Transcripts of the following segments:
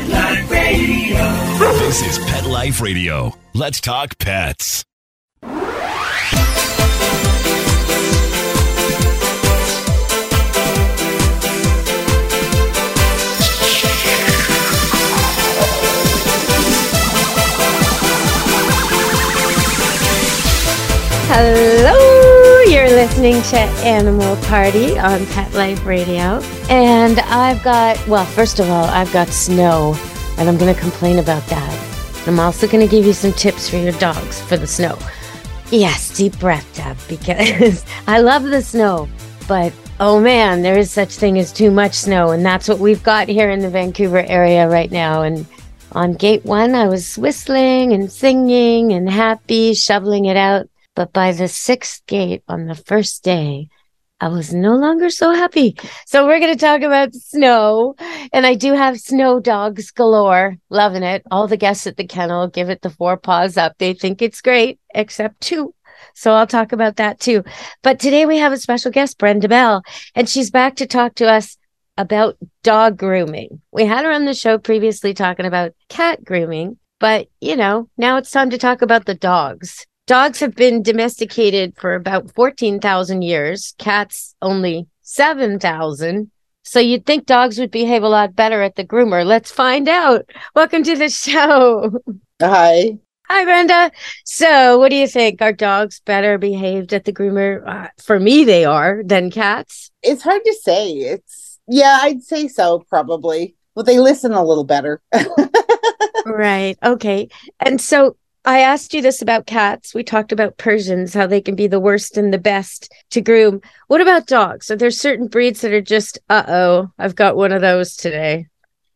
Pet Life Radio. This is Pet Life Radio. Let's talk pets. Hello, listening to Animal Party on Pet Life Radio. And I've got, well, first of all, I've got snow, and I'm going to complain about that. I'm also going to give you some tips for your dogs for the snow. Yes, deep breath, Deb, because I love the snow, but oh man, there is such thing as too much snow, and that's what we've got here in the Vancouver area right now. And on gate one, I was whistling and singing and happy, shoveling it out. But by the sixth gate on the first day, I was no longer so happy. So we're going to talk about snow. And I do have snow dogs galore. Loving it. All the guests at the kennel give it the four paws up. They think it's great, except two. So I'll talk about that too. But today we have a special guest, Brenda Bell, and she's back to talk to us about dog grooming. We had her on the show previously talking about cat grooming, but you know, now it's time to talk about the dogs. Dogs have been domesticated for about 14,000 years, cats only 7,000. So you'd think dogs would behave a lot better at the groomer. Let's find out. Welcome to the show. Hi. Hi, Brenda. So, what do you think? Are dogs better behaved at the groomer? Uh, for me, they are than cats. It's hard to say. It's, yeah, I'd say so, probably. Well, they listen a little better. right. Okay. And so, I asked you this about cats. We talked about Persians, how they can be the worst and the best to groom. What about dogs? Are there certain breeds that are just, uh oh, I've got one of those today?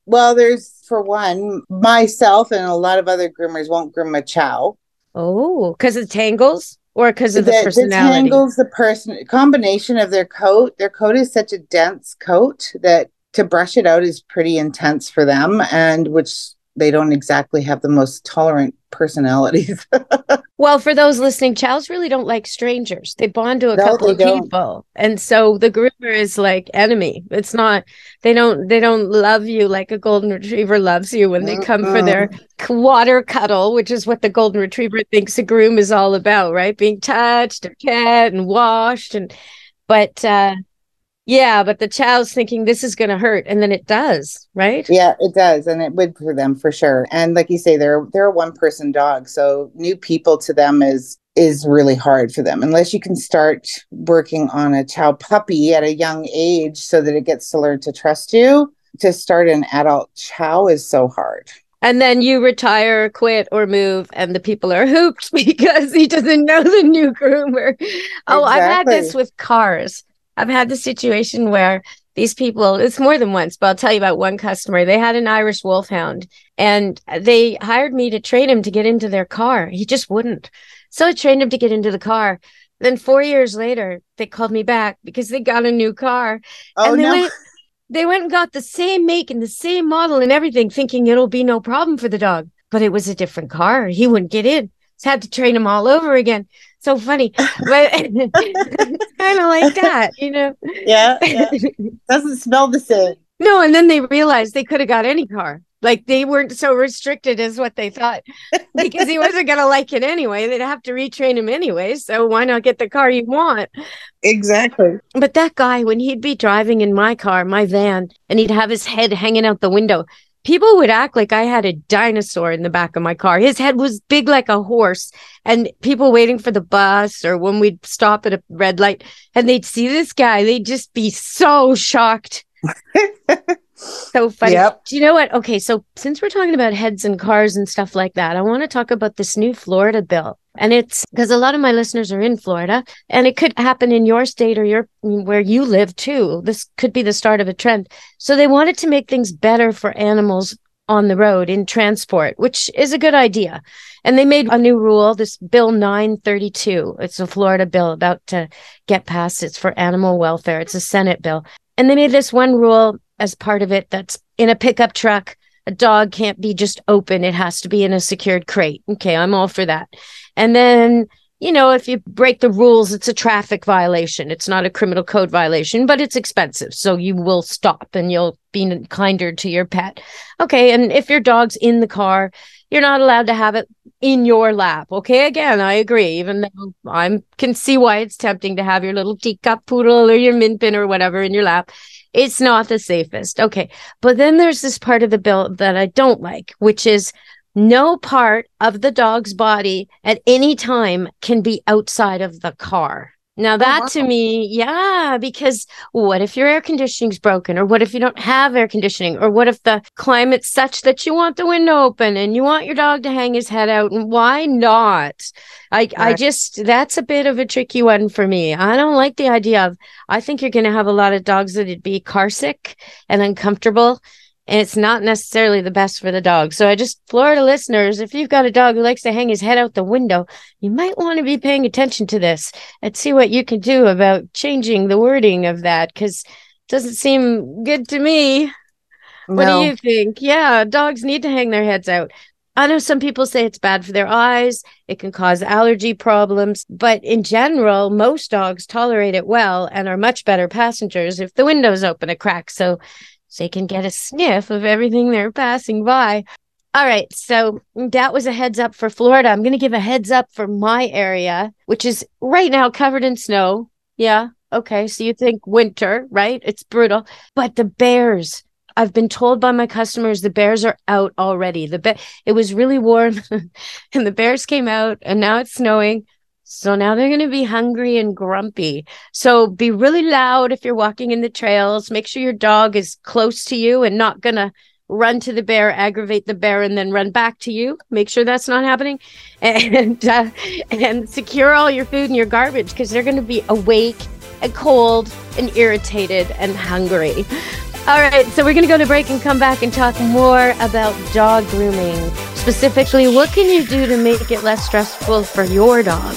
well, there's, for one, myself and a lot of other groomers won't groom a chow. Oh, because it tangles or because of the, the personality? tangles, the person combination of their coat. Their coat is such a dense coat that to brush it out is pretty intense for them, and which they don't exactly have the most tolerant personalities. Well, for those listening, chows really don't like strangers. They bond to a No, couple of don't. people. And so the groomer is like enemy. It's not they don't they don't love you like a golden retriever loves you when they come for their water cuddle, which is what the golden retriever thinks a groom is all about, right? Being touched and pet and washed and but uh yeah, but the chow's thinking this is gonna hurt, and then it does, right? yeah, it does, and it would for them for sure. And like you say, they're they're a one person dog, so new people to them is is really hard for them unless you can start working on a chow puppy at a young age so that it gets to learn to trust you. To start an adult chow is so hard. And then you retire, quit, or move, and the people are hooped because he doesn't know the new groomer. Oh, I've had this with cars. I've had the situation where these people, it's more than once, but I'll tell you about one customer. They had an Irish wolfhound and they hired me to train him to get into their car. He just wouldn't. So I trained him to get into the car. Then four years later, they called me back because they got a new car Oh and they no. went they went and got the same make and the same model and everything, thinking it'll be no problem for the dog. But it was a different car. He wouldn't get in. So had to train him all over again. So funny. But it's kind of like that, you know. yeah, yeah. Doesn't smell the same. no, and then they realized they could have got any car. Like they weren't so restricted as what they thought because he wasn't going to like it anyway. They'd have to retrain him anyway. So why not get the car you want? Exactly. But that guy, when he'd be driving in my car, my van, and he'd have his head hanging out the window, people would act like I had a dinosaur in the back of my car. His head was big like a horse, and people waiting for the bus or when we'd stop at a red light and they'd see this guy, they'd just be so shocked. so funny. Yep. Do you know what? Okay, so since we're talking about heads and cars and stuff like that, I want to talk about this new Florida bill. And it's because a lot of my listeners are in Florida, and it could happen in your state or your where you live too. This could be the start of a trend. So they wanted to make things better for animals on the road in transport, which is a good idea. And they made a new rule, this Bill 932. It's a Florida bill about to get passed. It's for animal welfare. It's a Senate bill. And they made this one rule as part of it that's in a pickup truck. A dog can't be just open. It has to be in a secured crate. Okay, I'm all for that. And then, you know, if you break the rules, it's a traffic violation. It's not a criminal code violation, but it's expensive. So you will stop and you'll be kinder to your pet. Okay. And if your dog's in the car, you're not allowed to have it in your lap. Okay. Again, I agree, even though I can see why it's tempting to have your little teacup poodle or your min pin or whatever in your lap. It's not the safest. Okay. But then there's this part of the bill that I don't like, which is no part of the dog's body at any time can be outside of the car. Now, oh, that oh, wow. to me, yeah, because what if your air conditioning's broken? Or what if you don't have air conditioning? Or what if the climate's such that you want the window open and you want your dog to hang his head out? And why not? I, right. I just, that's a bit of a tricky one for me. I don't like the idea of, I think you're going to have a lot of dogs that'd be car sick and uncomfortable and it's not necessarily the best for the dog. So I just Florida listeners, if you've got a dog who likes to hang his head out the window, you might want to be paying attention to this and see what you can do about changing the wording of that because it doesn't seem good to me. No. What do you think? Yeah, dogs need to hang their heads out. I know some people say it's bad for their eyes, it can cause allergy problems, but in general, most dogs tolerate it well and are much better passengers if the window's open a crack. So they can get a sniff of everything they're passing by. All right, so that was a heads up for Florida. I'm going to give a heads up for my area, which is right now covered in snow. Yeah, okay. So you think winter, right? It's brutal. But the bears, I've been told by my customers the bears are out already. The be- it was really warm and the bears came out and now it's snowing. So now they're going to be hungry and grumpy. So be really loud if you're walking in the trails. Make sure your dog is close to you and not going to run to the bear, aggravate the bear, and then run back to you. Make sure that's not happening, and uh, and secure all your food and your garbage because they're going to be awake and cold and irritated and hungry. All right, so we're going to go to break and come back and talk more about dog grooming. Specifically, what can you do to make it less stressful for your dog?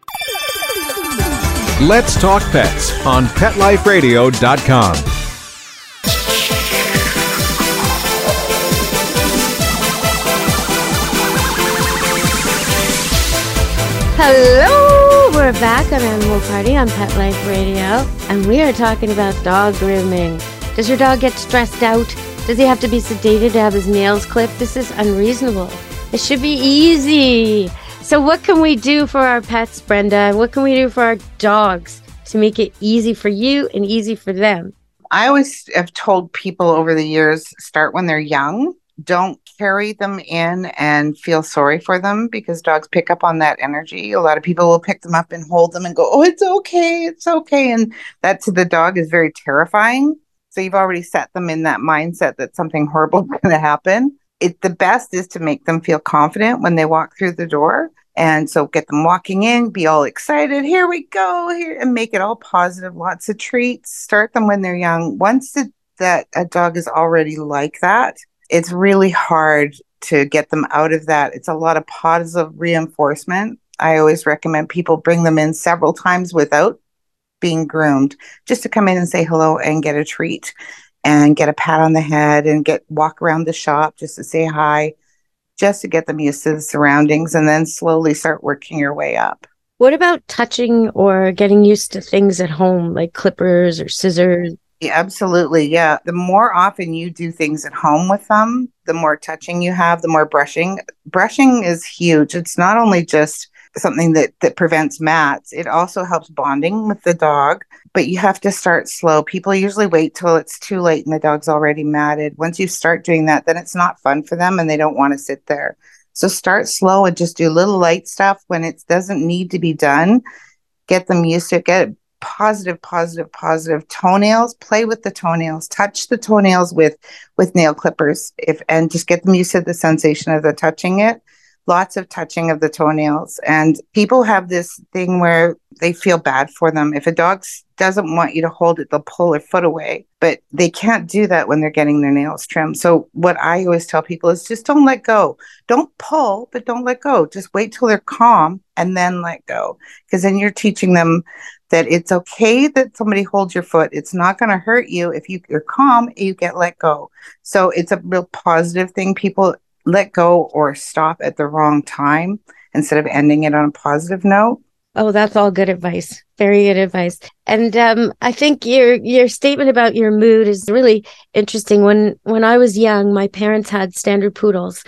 Let's Talk Pets on PetLifeRadio.com. Hello, we're back on Animal Party on Pet Life Radio, and we are talking about dog grooming. Does your dog get stressed out? Does he have to be sedated to have his nails clipped? This is unreasonable. It should be easy. So, what can we do for our pets, Brenda? What can we do for our dogs to make it easy for you and easy for them? I always have told people over the years start when they're young. Don't carry them in and feel sorry for them because dogs pick up on that energy. A lot of people will pick them up and hold them and go, Oh, it's okay. It's okay. And that to the dog is very terrifying. So you've already set them in that mindset that something horrible is going to happen it the best is to make them feel confident when they walk through the door. And so get them walking in be all excited here we go here and make it all positive lots of treats. Start them when they're young. Once the, that a dog is already like that it's really hard to get them out of that. It's a lot of positive reinforcement. I always recommend people bring them in several times without being groomed just to come in and say hello and get a treat and get a pat on the head and get walk around the shop just to say hi, just to get them used to the surroundings and then slowly start working your way up. What about touching or getting used to things at home like clippers or scissors? Yeah, absolutely. Yeah. The more often you do things at home with them, the more touching you have, the more brushing. Brushing is huge. It's not only just something that that prevents mats, it also helps bonding with the dog, but you have to start slow. People usually wait till it's too late and the dog's already matted. Once you start doing that, then it's not fun for them and they don't want to sit there. So start slow and just do little light stuff when it doesn't need to be done. Get them used to it. Get positive positive positive toenails play with the toenails touch the toenails with with nail clippers if and just get them used to the sensation of the touching it lots of touching of the toenails. And people have this thing where they feel bad for them. If a dog doesn't want you to hold it, they'll pull their foot away. But they can't do that when they're getting their nails trimmed. So, what I always tell people is just don't let go. Don't pull, but don't let go. Just wait till they're calm and then let go. Because then you're teaching them that it's okay that somebody holds your foot. It's not going to hurt you if you, you're calm, you get let go. So, it's a real positive thing. People let go or stop at the wrong time instead of ending it on a positive note. Oh, that's all good advice. Very good advice. And um, I think your your statement about your mood is really interesting. When when I was young, my parents had standard poodles,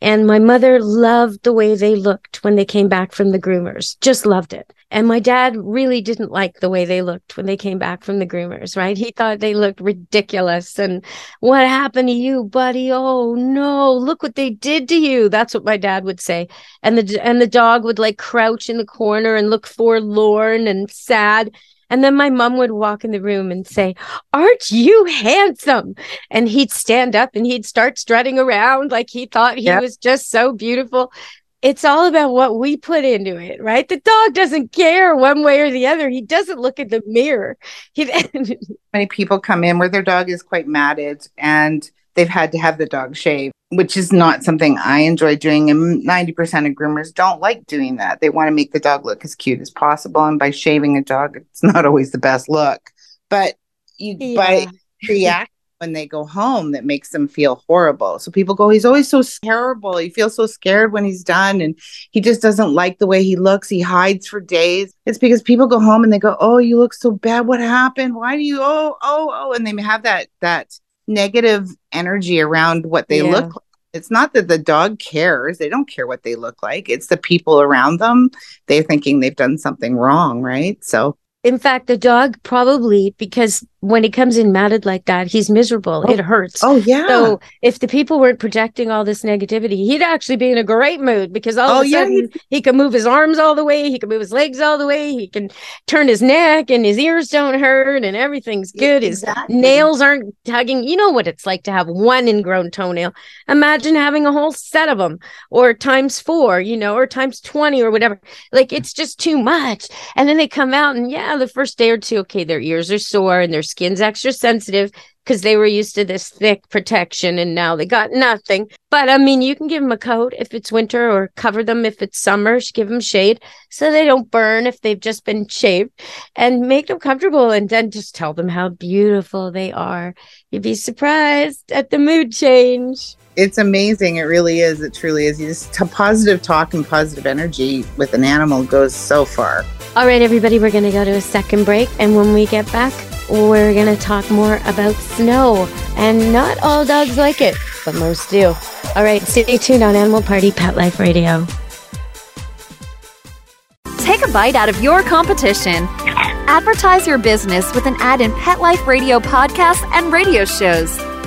and my mother loved the way they looked when they came back from the groomers. Just loved it. And my dad really didn't like the way they looked when they came back from the groomers, right? He thought they looked ridiculous. And what happened to you, buddy? Oh no, look what they did to you. That's what my dad would say. And the and the dog would like crouch in the corner and look forlorn and sad. And then my mom would walk in the room and say, Aren't you handsome? And he'd stand up and he'd start strutting around like he thought he yep. was just so beautiful it's all about what we put into it, right? The dog doesn't care one way or the other. He doesn't look at the mirror. He, Many people come in where their dog is quite matted and they've had to have the dog shave, which is not something I enjoy doing. And 90% of groomers don't like doing that. They want to make the dog look as cute as possible. And by shaving a dog, it's not always the best look. But you yeah. by react when they go home that makes them feel horrible. So people go, he's always so terrible. He feels so scared when he's done and he just doesn't like the way he looks. He hides for days. It's because people go home and they go, Oh, you look so bad. What happened? Why do you oh, oh, oh? And they have that that negative energy around what they yeah. look like. It's not that the dog cares. They don't care what they look like. It's the people around them. They're thinking they've done something wrong, right? So in fact, the dog probably because when he comes in matted like that, he's miserable. Oh. It hurts. Oh yeah. So if the people weren't projecting all this negativity, he'd actually be in a great mood because all oh, of a sudden yeah. he can move his arms all the way, he can move his legs all the way, he can turn his neck and his ears don't hurt and everything's good. Exactly. His nails aren't tugging. You know what it's like to have one ingrown toenail. Imagine having a whole set of them or times four, you know, or times 20 or whatever. Like it's just too much. And then they come out and yeah, the first day or two, okay, their ears are sore and their skin's extra sensitive because they were used to this thick protection and now they got nothing. But I mean, you can give them a coat if it's winter or cover them if it's summer, give them shade so they don't burn if they've just been shaved and make them comfortable and then just tell them how beautiful they are. You'd be surprised at the mood change. It's amazing. It really is. It truly is. You just positive talk and positive energy with an animal goes so far. All right, everybody, we're going to go to a second break. And when we get back, we're going to talk more about snow. And not all dogs like it, but most do. All right, stay tuned on Animal Party Pet Life Radio. Take a bite out of your competition. Advertise your business with an ad in Pet Life Radio podcasts and radio shows.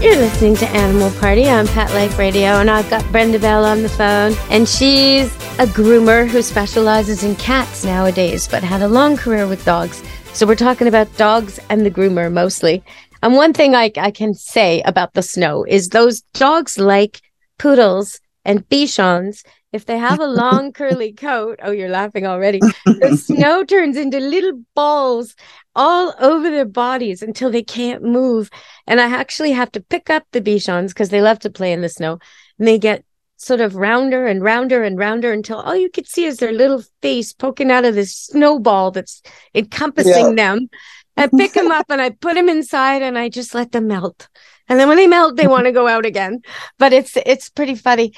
You're listening to Animal Party on Pet Life Radio, and I've got Brenda Bell on the phone. And she's a groomer who specializes in cats nowadays, but had a long career with dogs. So we're talking about dogs and the groomer mostly. And one thing I, I can say about the snow is those dogs like poodles and bichons if they have a long curly coat, oh, you're laughing already. The snow turns into little balls all over their bodies until they can't move. And I actually have to pick up the bichons because they love to play in the snow. And they get sort of rounder and rounder and rounder until all you could see is their little face poking out of this snowball that's encompassing yeah. them. I pick them up and I put them inside and I just let them melt. And then when they melt, they want to go out again. But it's it's pretty funny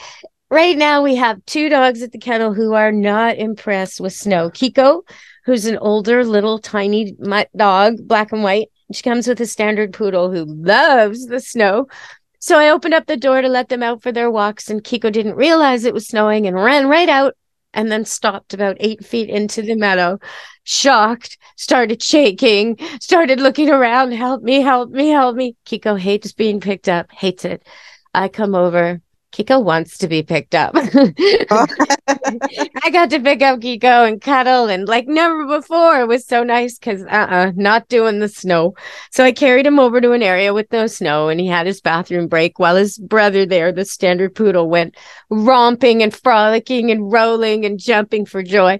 right now we have two dogs at the kennel who are not impressed with snow. Kiko, who's an older little tiny mutt dog, black and white. She comes with a standard poodle who loves the snow. So I opened up the door to let them out for their walks, and Kiko didn't realize it was snowing and ran right out and then stopped about eight feet into the meadow, shocked, started shaking, started looking around, help me, help me, help me. Kiko hates being picked up, hates it. I come over, Kiko wants to be picked up. I got to pick up Kiko and cuddle and like never before. It was so nice because uh-uh, not doing the snow. So I carried him over to an area with no snow and he had his bathroom break while his brother there, the standard poodle, went romping and frolicking and rolling and jumping for joy.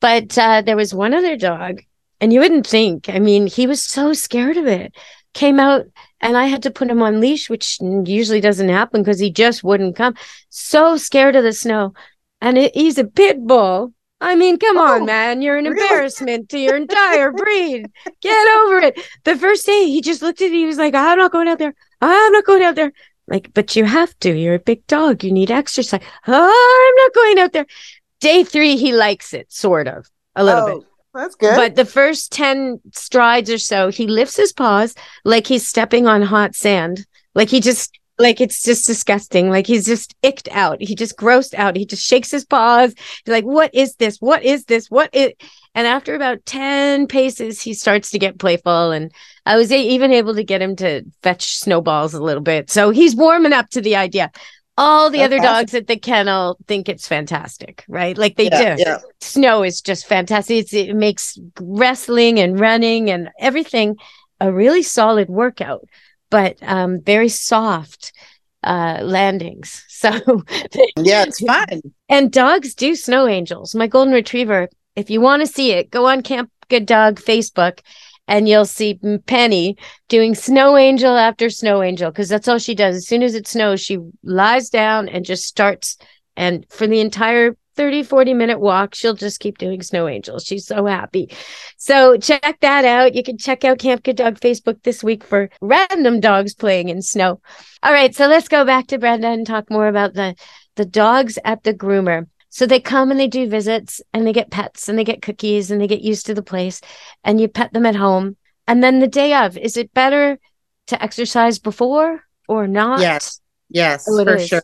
But uh, there was one other dog, and you wouldn't think. I mean, he was so scared of it. Came out and I had to put him on leash, which usually doesn't happen because he just wouldn't come. So scared of the snow. And it, he's a pit bull. I mean, come oh, on, man. You're an really? embarrassment to your entire breed. Get over it. The first day he just looked at me, he was like, I'm not going out there. I'm not going out there. Like, but you have to. You're a big dog. You need exercise. Oh, I'm not going out there. Day three, he likes it, sort of, a little oh, bit. That's good. But the first 10 strides or so, he lifts his paws like he's stepping on hot sand. Like he just like it's just disgusting. Like he's just icked out. He just grossed out. He just shakes his paws. He's like, what is this? What is this? What is and after about 10 paces, he starts to get playful. And I was even able to get him to fetch snowballs a little bit. So he's warming up to the idea all the other dogs at the kennel think it's fantastic, right? Like they yeah, do. Yeah. Snow is just fantastic. It's, it makes wrestling and running and everything a really solid workout, but um, very soft uh, landings. So yeah, it's fun. And dogs do snow angels. My golden retriever. If you want to see it, go on Camp Good Dog Facebook and you'll see Penny doing snow angel after snow angel because that's all she does. As soon as it snows, she lies down and just starts. And for the entire 30, 40 minute walk, she'll just keep doing snow angels. She's so happy. So check that out. You can check out Camp Good Dog Facebook this week for random dogs playing in snow. All right. So let's go back to Brenda and talk more about the, the dogs at the groomer. So they come and they do visits and they get pets and they get cookies and they get used to the place and you pet them at home. And then the day of, is it better to exercise before or not? Yes. Yes, oh, for is. sure.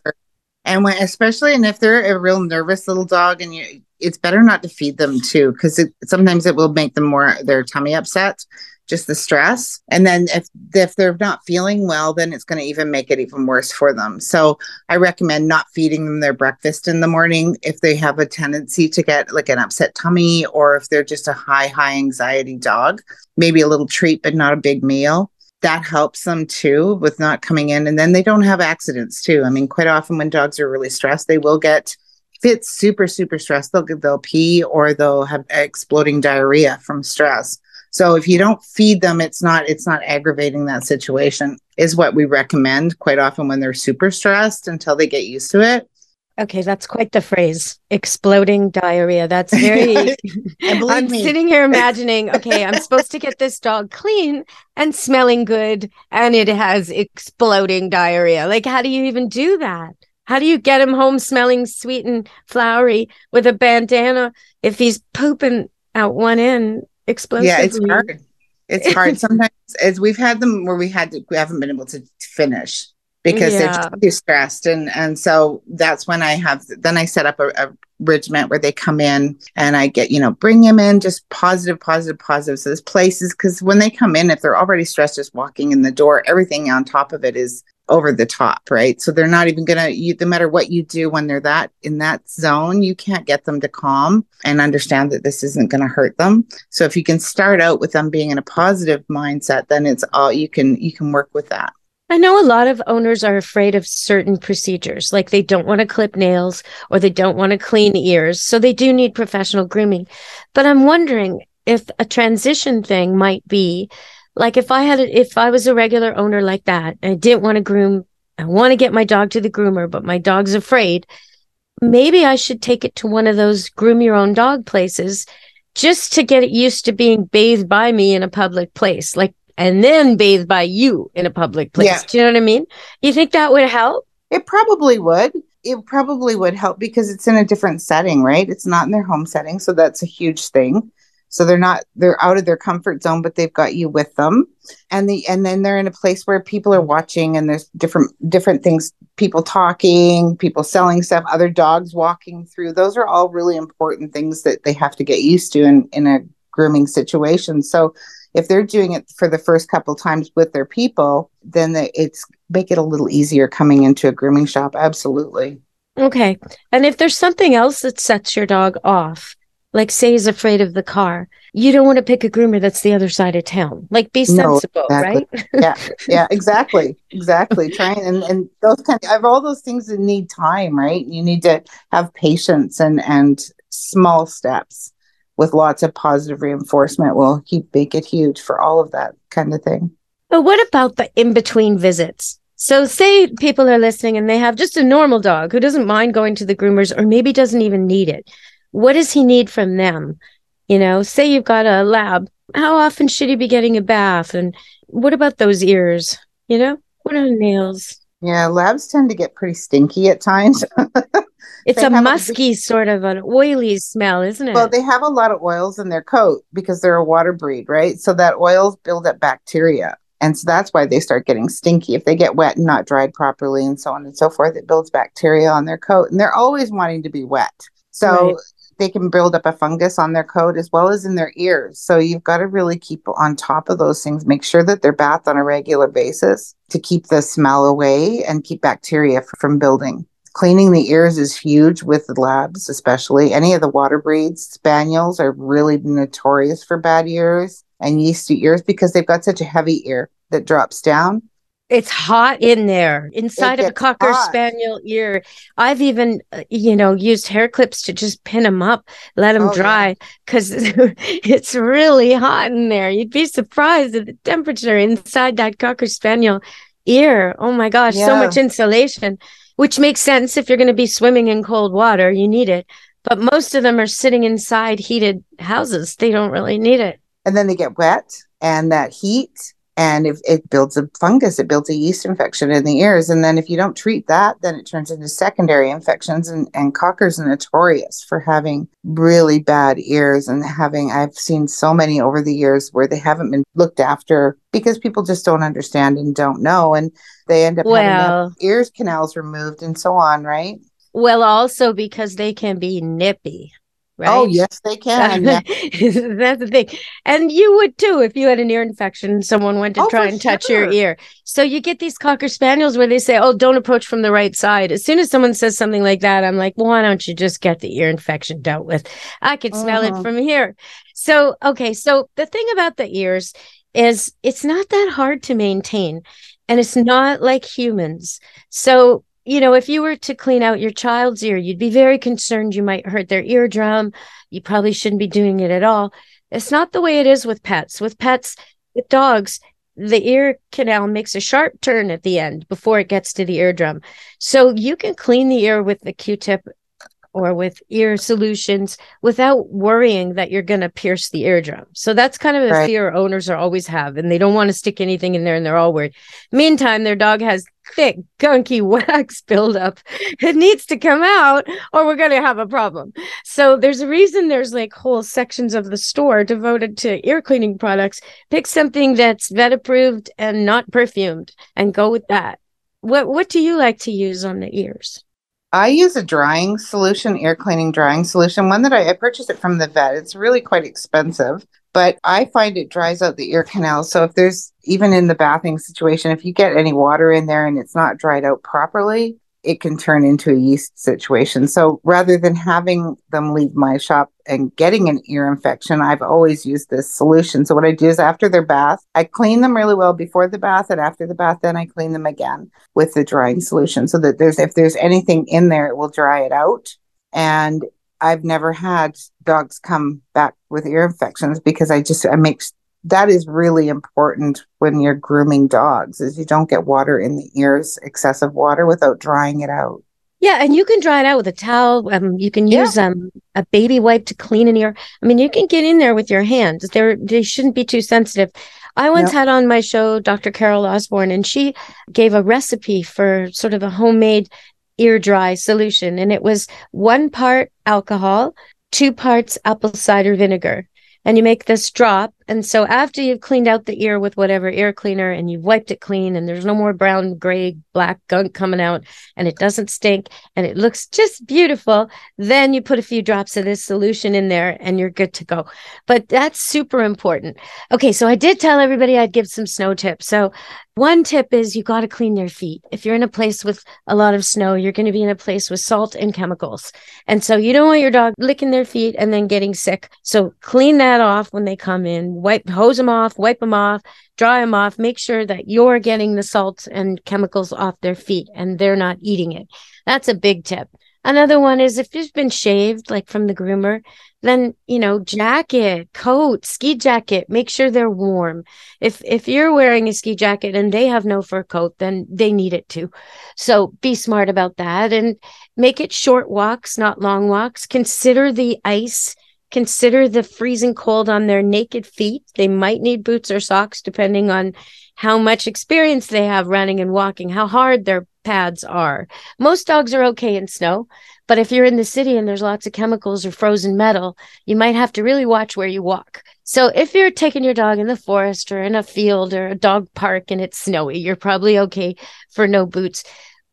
And when especially and if they're a real nervous little dog and you it's better not to feed them too because sometimes it will make them more their tummy upset just the stress. And then if if they're not feeling well then it's going to even make it even worse for them. So i recommend not feeding them their breakfast in the morning if they have a tendency to get like an upset tummy or if they're just a high high anxiety dog maybe a little treat but not a big meal. That helps them too with not coming in. And then they don't have accidents too. I mean quite often when dogs are really stressed they will get if it's super super stressed they'll they'll pee or they'll have exploding diarrhea from stress so if you don't feed them, it's not it's not aggravating that situation. Is what we recommend quite often when they're super stressed until they get used to it. Okay, that's quite the phrase. Exploding diarrhea. That's very I'm me. sitting here imagining, okay, I'm supposed to get this dog clean and smelling good and it has exploding diarrhea. Like how do you even do that? How do you get him home smelling sweet and flowery with a bandana if he's pooping out one end explosively. Yeah, it's hard. It's hard sometimes. As we've had them where we had to, we haven't been able to finish. because Yeah. they're too stressed and and so that's when i have then i set up a, a regiment where they come in and i get you know bring them in just positive positive positive so this places because when they come in if they're already stressed just walking in the door everything on top of it is over the top right so they're not even gonna you no matter what you do when they're that in that zone you can't get them to calm and understand that this isn't going to hurt them so if you can start out with them being in a positive mindset then it's all you can you can work with that I know a lot of owners are afraid of certain procedures, like they don't want to clip nails or they don't want to clean ears. So they do need professional grooming. But I'm wondering if a transition thing might be like if I had, a, if I was a regular owner like that and I didn't want to groom, I want to get my dog to the groomer, but my dog's afraid. Maybe I should take it to one of those groom your own dog places just to get it used to being bathed by me in a public place. Like, and then bathed by you in a public place. Yeah. Do you know what I mean? You think that would help? It probably would. It probably would help because it's in a different setting, right? It's not in their home setting, so that's a huge thing. So they're not they're out of their comfort zone, but they've got you with them. And the and then they're in a place where people are watching and there's different different things, people talking, people selling stuff, other dogs walking through. Those are all really important things that they have to get used to in in a grooming situation. So if they're doing it for the first couple times with their people, then the, it's make it a little easier coming into a grooming shop. Absolutely. Okay. And if there's something else that sets your dog off, like say he's afraid of the car, you don't want to pick a groomer that's the other side of town. Like be No, sensible, exactly. right? Yeah, yeah, exactly, exactly. Trying and and those kind of, all those things that need time, right? You need to have patience and and small steps with lots of positive reinforcement will keep make it huge for all of that kind of thing. But what about the in between visits? So, say people are listening and they have just a normal dog who doesn't mind going to the groomers or maybe doesn't even need it. What does he need from them? You know, say you've got a lab. How often should he be getting a bath? And what about those ears? You know, what are nails? Yeah, labs tend to get pretty stinky at times. It's a have a- musky sort of an oily smell, isn't it? Well, they have a lot of oils in their coat because they're a water breed, right? So that oils build up bacteria. And so that's why they start getting stinky. If they get wet and not dried properly and so on and so forth, it builds bacteria on their coat. And they're always wanting to be wet. So Right. They can build up a fungus on their coat as well as in their ears. So you've got to really keep on top of those things. Make sure that they're bathed on a regular basis to keep the smell away and keep bacteria from building. Cleaning the ears is huge with the labs, especially. Any of the water breeds, spaniels are really notorious for bad ears and yeasty ears because they've got such a heavy ear that drops down. It's hot in there inside of a cocker hot. spaniel ear. I've even, uh, you know, used hair clips to just pin them up, let them Oh, dry because it's really hot in there. You'd be surprised at the temperature inside that cocker spaniel ear. Oh my gosh, so much insulation, which makes sense if you're going to be swimming in cold water, you need it. But most of them are sitting inside heated houses. They don't really need it. And then they get wet and that heat and if it builds a fungus, it builds a yeast infection in the ears. And then if you don't treat that, then it turns into secondary infections. And, and cockers are notorious for having really bad ears and having, I've seen so many over the years where they haven't been looked after because people just don't understand and don't know. And they end up having to ears canals removed and so on, right? well, also because they can be nippy, right? Oh, yes, they can. Yeah. That's the thing. And you would too if you had an ear infection and someone went to Oh, try and touch your ear. So you get these cocker spaniels where they say, Oh, don't approach from the right side. As soon as someone says something like that, I'm like, well, why don't you just get the ear infection dealt with? I could smell it Mhm. from here. So, okay. So the thing about the ears is it's not that hard to maintain and it's not like humans. So, you know, if you were to clean out your child's ear, you'd be very concerned you might hurt their eardrum. You probably shouldn't be doing it at all. It's not the way it is with pets. With pets, with dogs, the ear canal makes a sharp turn at the end before it gets to the eardrum. So you can clean the ear with the Q tip or with ear solutions without worrying that you're going to pierce the eardrum. So that's kind of a Right. fear owners are always have, and they don't want to stick anything in there and they're all worried. Meantime, their dog has thick, gunky wax buildup. It needs to come out or we're going to have a problem. So there's a reason there's like whole sections of the store devoted to ear cleaning products. Pick something that's vet approved and not perfumed and go with that. What What do you like to use on the ears? I use a drying solution, ear cleaning drying solution, one that I, I purchased it from the vet. It's really quite expensive, but I find it dries out the ear canal. So if there's even in the bathing situation, if you get any water in there and it's not dried out properly, it can turn into a yeast situation. So rather than having them leave my shop and getting an ear infection, I've always used this solution. So what I do is after their bath, I clean them really well before the bath and after the bath then I clean them again with the drying solution so that there's if there's anything in there it will dry it out. And I've never had dogs come back with ear infections because I just I make that is really important when you're grooming dogs is you don't get water in the ears excessive water without drying it out. Yeah and you can dry it out with a towel. Um, you can use yeah. um, a baby wipe to clean an ear. I mean you can get in there with your hands. They they shouldn't be too sensitive. I once had on my show dr carol osborne and she gave a recipe for sort of a homemade ear dry solution and it was one part alcohol two parts apple cider vinegar and you make this drop. And so after you've cleaned out the ear with whatever ear cleaner and you've wiped it clean and there's no more brown, gray, black gunk coming out and it doesn't stink and it looks just beautiful, then you put a few drops of this solution in there and you're good to go. But that's super important. Okay, so I did tell everybody I'd give some snow tips. So one tip is you got to clean their feet. If you're in a place with a lot of snow, you're going to be in a place with salt and chemicals. And so you don't want your dog licking their feet and then getting sick. So clean that off when they come in, wipe, hose them off, wipe them off, dry them off. Make sure that you're getting the salt and chemicals off their feet and they're not eating it. That's a big tip. Another one is if you've been shaved, like from the groomer, then you know jacket coat ski jacket make sure they're warm if if you're wearing a ski jacket and they have no fur coat then they need it too so be smart about that and make it short walks not long walks consider the ice consider the freezing cold on their naked feet they might need boots or socks depending on how much experience they have running and walking how hard their pads are most dogs are okay in snow but if you're in the city and there's lots of chemicals or frozen metal, you might have to really watch where you walk. So if you're taking your dog in the forest or in a field or a dog park and it's snowy, you're probably okay for no boots.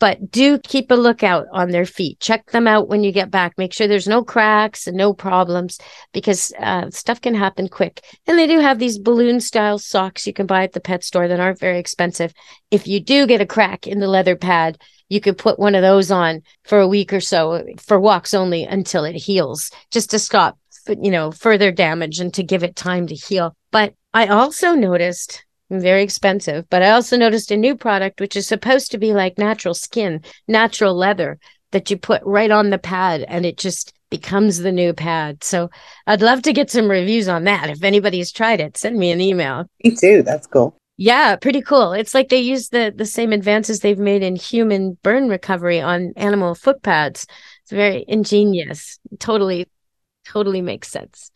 But do keep a lookout on their feet. Check them out when you get back. Make sure there's no cracks and no problems because uh, stuff can happen quick. And they do have these balloon style socks you can buy at the pet store that aren't very expensive. If you do get a crack in the leather pad, you could put one of those on for a week or so for walks only until it heals, just to stop, you know, further damage and to give it time to heal. But I also noticed very expensive, but I also noticed a new product which is supposed to be like natural skin, natural leather that you put right on the pad and it just becomes the new pad. So I'd love to get some reviews on that. If anybody's tried it, send me an email. Me too. That's cool. Yeah, pretty cool. It's like they use the the same advances they've made in human burn recovery on animal foot pads. It's very ingenious. Totally, totally makes sense.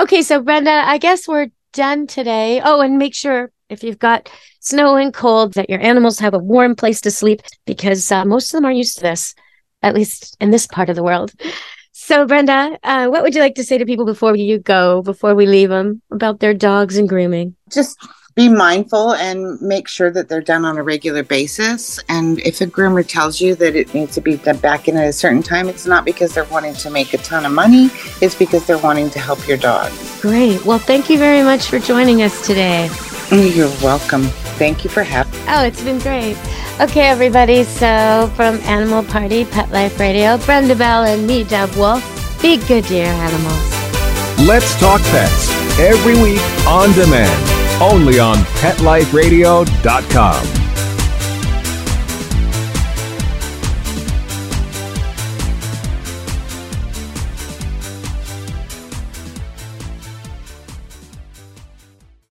Okay, so Brenda, I guess we're done today. Oh, and make sure if you've got snow and cold that your animals have a warm place to sleep because uh, most of them are used to this, at least in this part of the world. So, Brenda, uh, what would you like to say to people before you go, before we leave them about their dogs and grooming? Just be mindful and make sure that they're done on a regular basis. And if a groomer tells you that it needs to be done back in at a certain time, it's not because they're wanting to make a ton of money, it's because they're wanting to help your dog. Great. Well, thank you very much for joining us today. Oh, you're welcome. Thank you for having Oh, it's been great. Okay, everybody. So, from Animal Party Pet Life Radio, Brenda Bell and me, Deb Wolf, be good to your animals. Let's talk pets every week on demand only on PetLifeRadio.com.